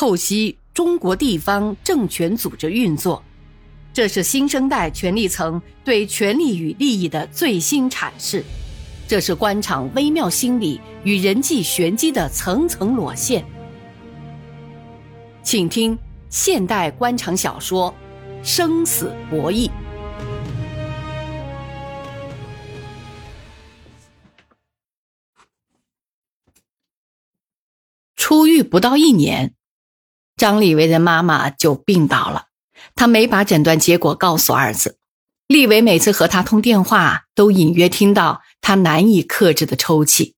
透析中国地方政权组织运作，这是新生代权力层对权力与利益的最新阐释，这是官场微妙心理与人际玄机的层层裸现。请听现代官场小说《生死博弈》。出狱不到一年。张立维的妈妈就病倒了，他没把诊断结果告诉儿子。立维每次和他通电话，都隐约听到他难以克制的抽泣，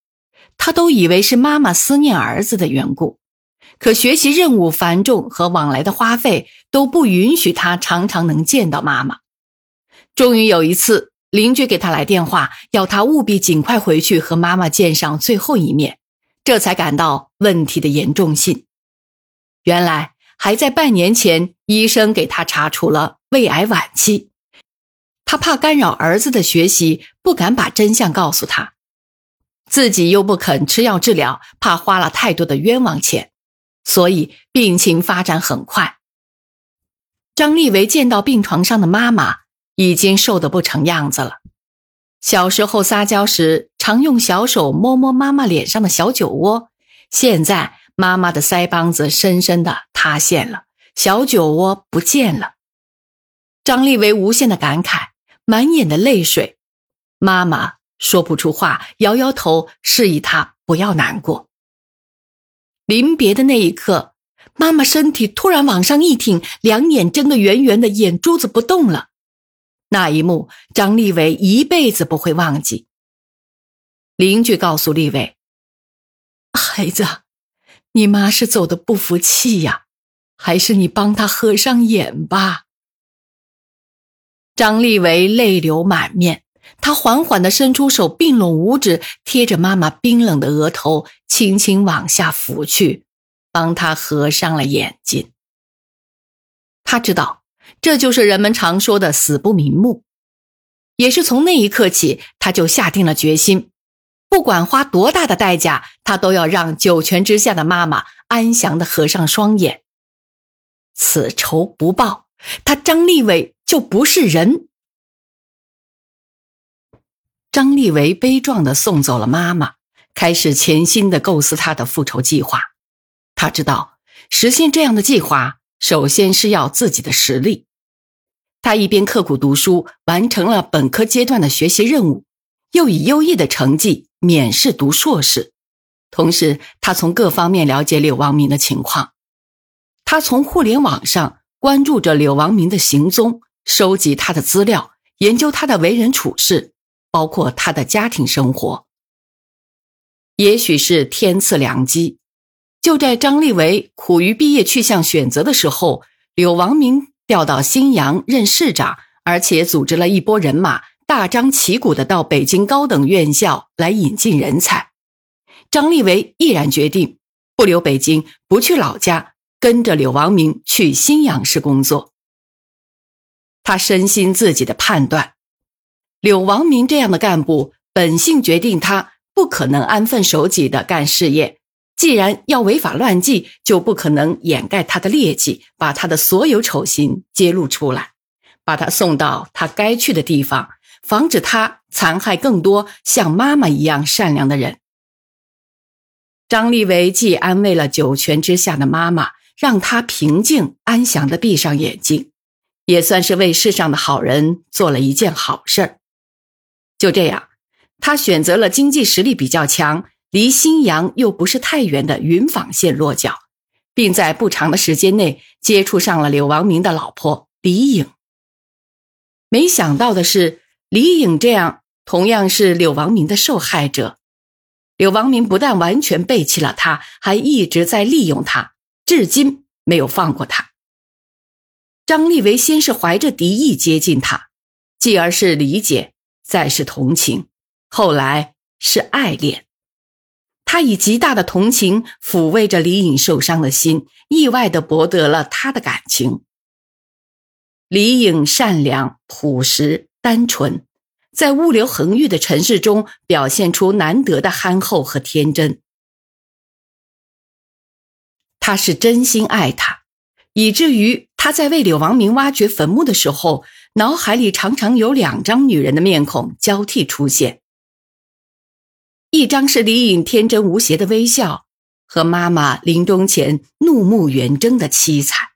他都以为是妈妈思念儿子的缘故。可学习任务繁重和往来的花费都不允许他常常能见到妈妈。终于有一次，邻居给他来电话，要他务必尽快回去和妈妈见上最后一面，这才感到问题的严重性。原来还在半年前，医生给他查出了胃癌晚期。他怕干扰儿子的学习，不敢把真相告诉他，自己又不肯吃药治疗，怕花了太多的冤枉钱，所以病情发展很快。张立维见到病床上的妈妈，已经瘦得不成样子了。小时候撒娇时，常用小手摸摸妈妈脸上的小酒窝，现在。妈妈的腮帮子深深的塌陷了，小酒窝不见了。张立维无限的感慨，满眼的泪水。妈妈说不出话，摇摇头，示意他不要难过。临别的那一刻，妈妈身体突然往上一挺，两眼睁得圆圆的，眼珠子不动了。那一幕，张立伟一辈子不会忘记。邻居告诉立伟：“孩子。”你妈是走的不服气呀，还是你帮她合上眼吧？张立维泪流满面，他缓缓的伸出手，并拢五指，贴着妈妈冰冷的额头，轻轻往下抚去，帮她合上了眼睛。他知道，这就是人们常说的死不瞑目，也是从那一刻起，他就下定了决心。不管花多大的代价，他都要让九泉之下的妈妈安详的合上双眼。此仇不报，他张立伟就不是人。张立伟悲壮的送走了妈妈，开始潜心的构思他的复仇计划。他知道，实现这样的计划，首先是要自己的实力。他一边刻苦读书，完成了本科阶段的学习任务，又以优异的成绩。免试读硕士，同时他从各方面了解柳王明的情况。他从互联网上关注着柳王明的行踪，收集他的资料，研究他的为人处事，包括他的家庭生活。也许是天赐良机，就在张立维苦于毕业去向选择的时候，柳王明调到新阳任市长，而且组织了一波人马。大张旗鼓的到北京高等院校来引进人才，张立维毅然决定不留北京，不去老家，跟着柳王明去新阳市工作。他深信自己的判断，柳王明这样的干部本性决定他不可能安分守己的干事业。既然要违法乱纪，就不可能掩盖他的劣迹，把他的所有丑行揭露出来，把他送到他该去的地方。防止他残害更多像妈妈一样善良的人。张立维既安慰了九泉之下的妈妈，让她平静安详的闭上眼睛，也算是为世上的好人做了一件好事儿。就这样，他选择了经济实力比较强、离新阳又不是太远的云坊县落脚，并在不长的时间内接触上了柳王明的老婆李颖。没想到的是。李颖这样同样是柳王明的受害者，柳王明不但完全背弃了他，还一直在利用他，至今没有放过他。张立维先是怀着敌意接近他，继而是理解，再是同情，后来是爱恋。他以极大的同情抚慰着李颖受伤的心，意外的博得了他的感情。李颖善良朴实。单纯，在物流横溢的城市中表现出难得的憨厚和天真。他他是真心爱她，以至于他在为柳王明挖掘坟墓的时候，脑海里常常有两张女人的面孔交替出现。一张是李颖天真无邪的微笑，和妈妈临终前怒目圆睁的凄惨。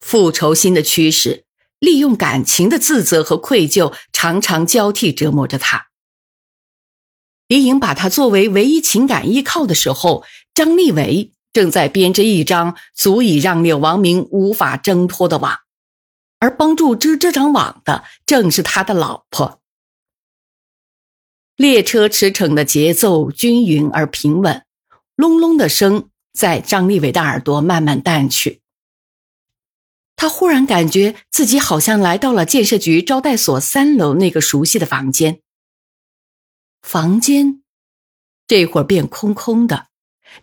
复仇心的驱使，利用感情的自责和愧疚，常常交替折磨着他。李颖把他作为唯一情感依靠的时候，张立伟正在编织一张足以让柳王明无法挣脱的网，而帮助织这张网的正是他的老婆。列车驰骋的节奏均匀而平稳，隆隆的声在张立伟的耳朵慢慢淡去。他忽然感觉自己好像来到了建设局招待所三楼那个熟悉的房间。房间这会儿变空空的，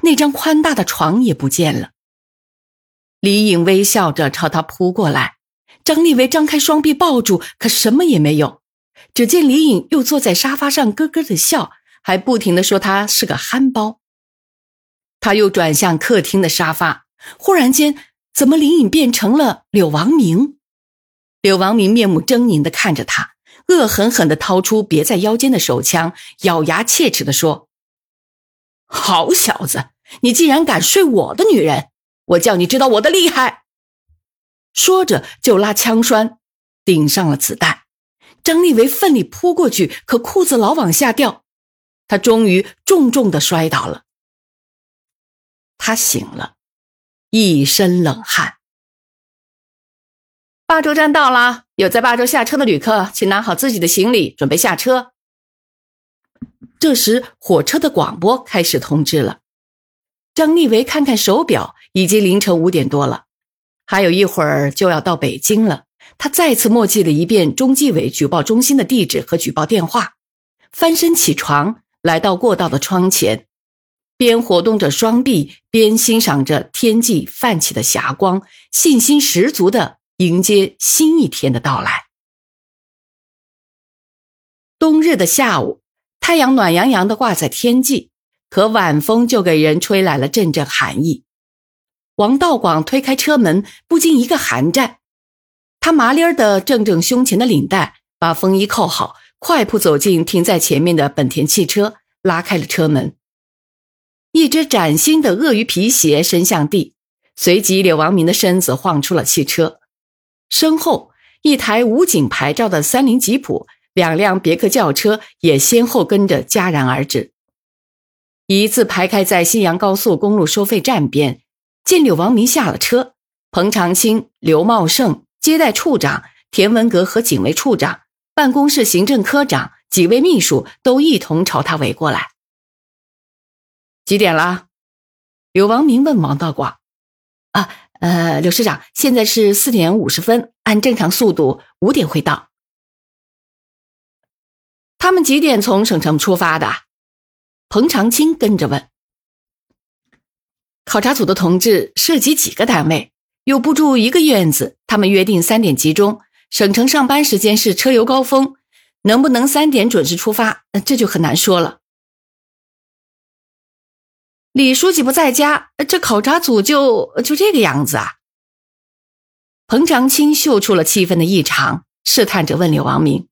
那张宽大的床也不见了。李颖微笑着朝他扑过来，张立维张开双臂抱住，可什么也没有。只见李颖又坐在沙发上咯咯的笑，还不停的说他是个憨包。他又转向客厅的沙发，忽然间，怎么林颖变成了柳王明？柳王明面目狰狞的看着他。恶狠狠地掏出别在腰间的手枪，咬牙切齿地说：“好小子，你竟然敢睡我的女人！我叫你知道我的厉害！”说着就拉枪栓，顶上了子弹。张立维奋力扑过去，可裤子老往下掉，他终于重重的摔倒了。他醒了，一身冷汗。霸州站到了，有在霸州下车的旅客，请拿好自己的行李，准备下车。这时，火车的广播开始通知了。张立维看看手表，已经凌晨五点多了，还有一会儿就要到北京了。他再次默记了一遍中纪委举报中心的地址和举报电话，翻身起床，来到过道的窗前，边活动着双臂，边欣赏着天际泛起的霞光，信心十足的。迎接新一天的到来。冬日的下午，太阳暖洋洋的挂在天际，可晚风就给人吹来了阵阵寒意。王道广推开车门，不禁一个寒战。他麻利儿的正正胸前的领带，把风衣扣好，快步走进停在前面的本田汽车，拉开了车门。一只崭新的鳄鱼皮鞋伸向地，随即柳王明的身子晃出了汽车。身后，一台武警牌照的三菱吉普，两辆别克轿车也先后跟着戛然而止。一字排开在信阳高速公路收费站边，见柳王明下了车，彭长青、刘茂盛、接待处长田文革和警卫处长、办公室行政科长几位秘书都一同朝他围过来。几点了？柳王明问王道广。啊。呃，柳师长，现在是四点五十分，按正常速度五点会到。他们几点从省城出发的？彭长青跟着问。考察组的同志涉及几个单位，又不住一个院子，他们约定三点集中。省城上班时间是车流高峰，能不能三点准时出发，这就很难说了。李书记不在家，这考察组就就这个样子啊。彭长青嗅出了气氛的异常，试探着问柳王明：“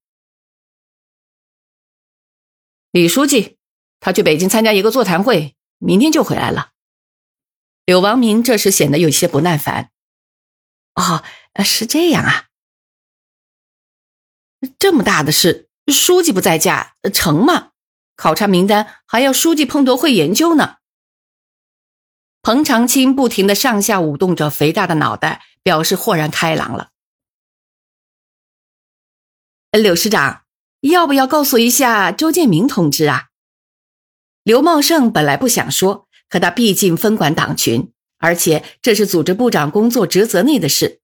李书记，他去北京参加一个座谈会，明天就回来了。”柳王明这时显得有些不耐烦：“哦，是这样啊，这么大的事，书记不在家成吗？考察名单还要书记碰头会研究呢。”彭长青不停的上下舞动着肥大的脑袋，表示豁然开朗了。柳师长，要不要告诉一下周建明同志啊？刘茂盛本来不想说，可他毕竟分管党群，而且这是组织部长工作职责内的事。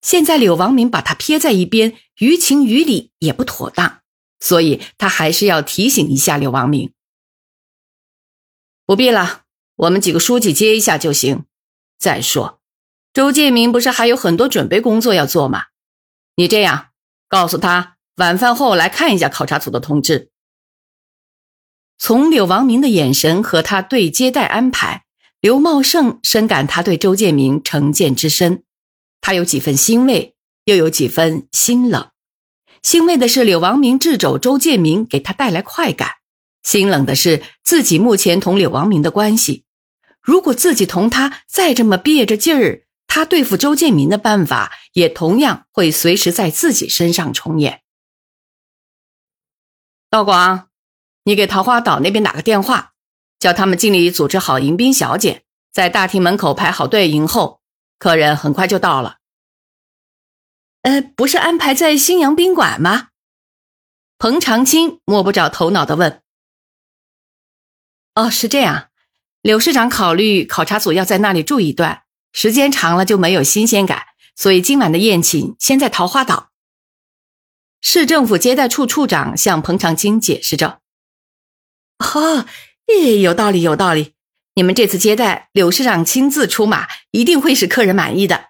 现在柳王明把他撇在一边，于情于理也不妥当，所以他还是要提醒一下柳王明。不必了。我们几个书记接一下就行。再说，周建明不是还有很多准备工作要做吗？你这样告诉他，晚饭后来看一下考察组的同志。从柳王明的眼神和他对接待安排，刘茂盛深感他对周建明成见之深，他有几分欣慰，又有几分心冷。欣慰的是柳王明掣肘周建明给他带来快感，心冷的是自己目前同柳王明的关系。如果自己同他再这么憋着劲儿，他对付周建民的办法也同样会随时在自己身上重演。道广，你给桃花岛那边打个电话。叫他们经理组织好迎宾小姐，在大厅门口排好队迎候，客人很快就到了。呃，不是安排在新阳宾馆吗？彭长青摸不着头脑的问。哦，是这样，柳市长考虑考察组要在那里住一段，时间长了就没有新鲜感，所以今晚的宴请先在桃花岛。市政府接待处处长向彭长青解释着。哦。咦，有道理，有道理！你们这次接待，柳市长亲自出马，一定会使客人满意的。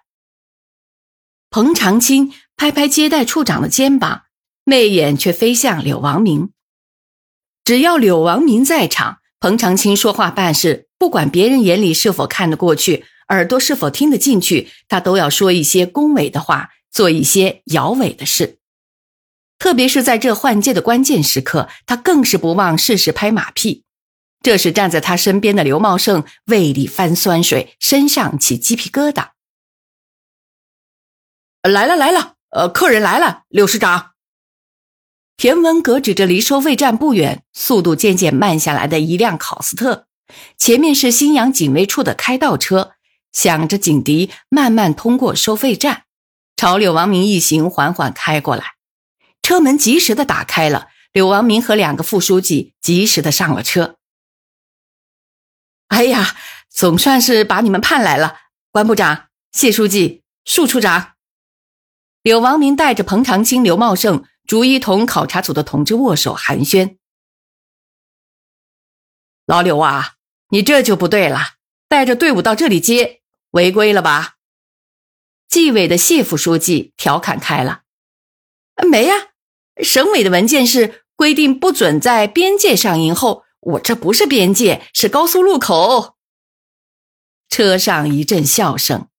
彭长青拍拍接待处长的肩膀，媚眼却飞向柳王明。只要柳王明在场，彭长青说话办事，不管别人眼里是否看得过去，耳朵是否听得进去，他都要说一些恭维的话，做一些摇尾的事。特别是在这换届的关键时刻，他更是不忘适时拍马屁。这时，站在他身边的刘茂盛胃里翻酸水，身上起鸡皮疙瘩。来了来了，呃，客人来了，柳市长。田文革指着离收费站不远、速度渐渐慢下来的一辆考斯特，前面是新阳警卫处的开道车，响着警笛，慢慢通过收费站，朝柳王明一行缓缓开过来。车门及时的打开了，柳王明和两个副书记及时的上了车。哎呀，总算是把你们盼来了，关部长、谢书记、束处长。柳王明带着彭长青、刘茂盛逐一同考察组的同志握手寒暄。老刘啊，你这就不对了，带着队伍到这里接，违规了吧？纪委的谢副书记调侃开了。没呀，省委的文件是规定不准在边界上迎候。我这不是边界，是高速路口。车上一阵笑声。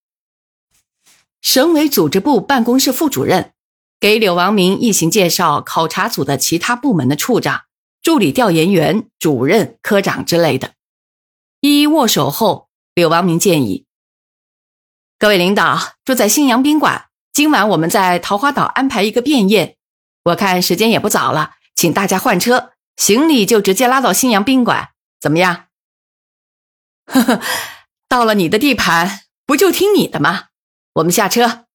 省委组织部办公室副主任给柳王明一行介绍考察组的其他部门的处长、助理调研员、主任、科长之类的。一一握手后，柳王明建议：“各位领导住在新阳宾馆，今晚我们在桃花岛安排一个便宴。我看时间也不早了，请大家换车。”行李就直接拉到新阳宾馆，怎么样？呵呵，到了你的地盘，不就听你的吗？我们下车。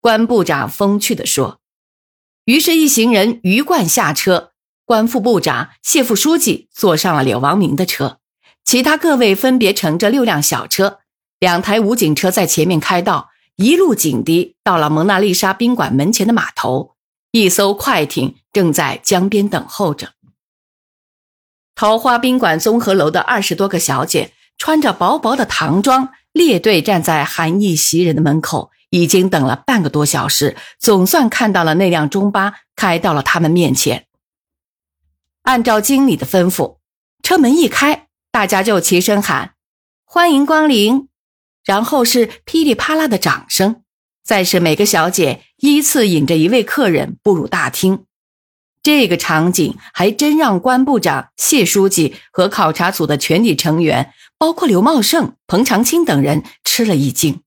关部长风趣地说。于是，一行人鱼贯下车。关副部长、谢副书记坐上了柳王明的车，其他各位分别乘着六辆小车，两台武警车在前面开道，一路警笛到了蒙娜丽莎宾馆门前的码头。一艘快艇正在江边等候着。桃花宾馆综合楼的二十多个小姐穿着薄薄的唐装，列队站在寒意袭人的门口，已经等了半个多小时，总算看到了那辆中巴开到了他们面前。按照经理的吩咐，车门一开，大家就齐声喊：“欢迎光临！”然后是噼里啪啦的掌声，再是每个小姐依次引着一位客人步入大厅。这个场景还真让关部长、谢书记和考察组的全体成员，包括刘茂盛、彭长青等人吃了一惊。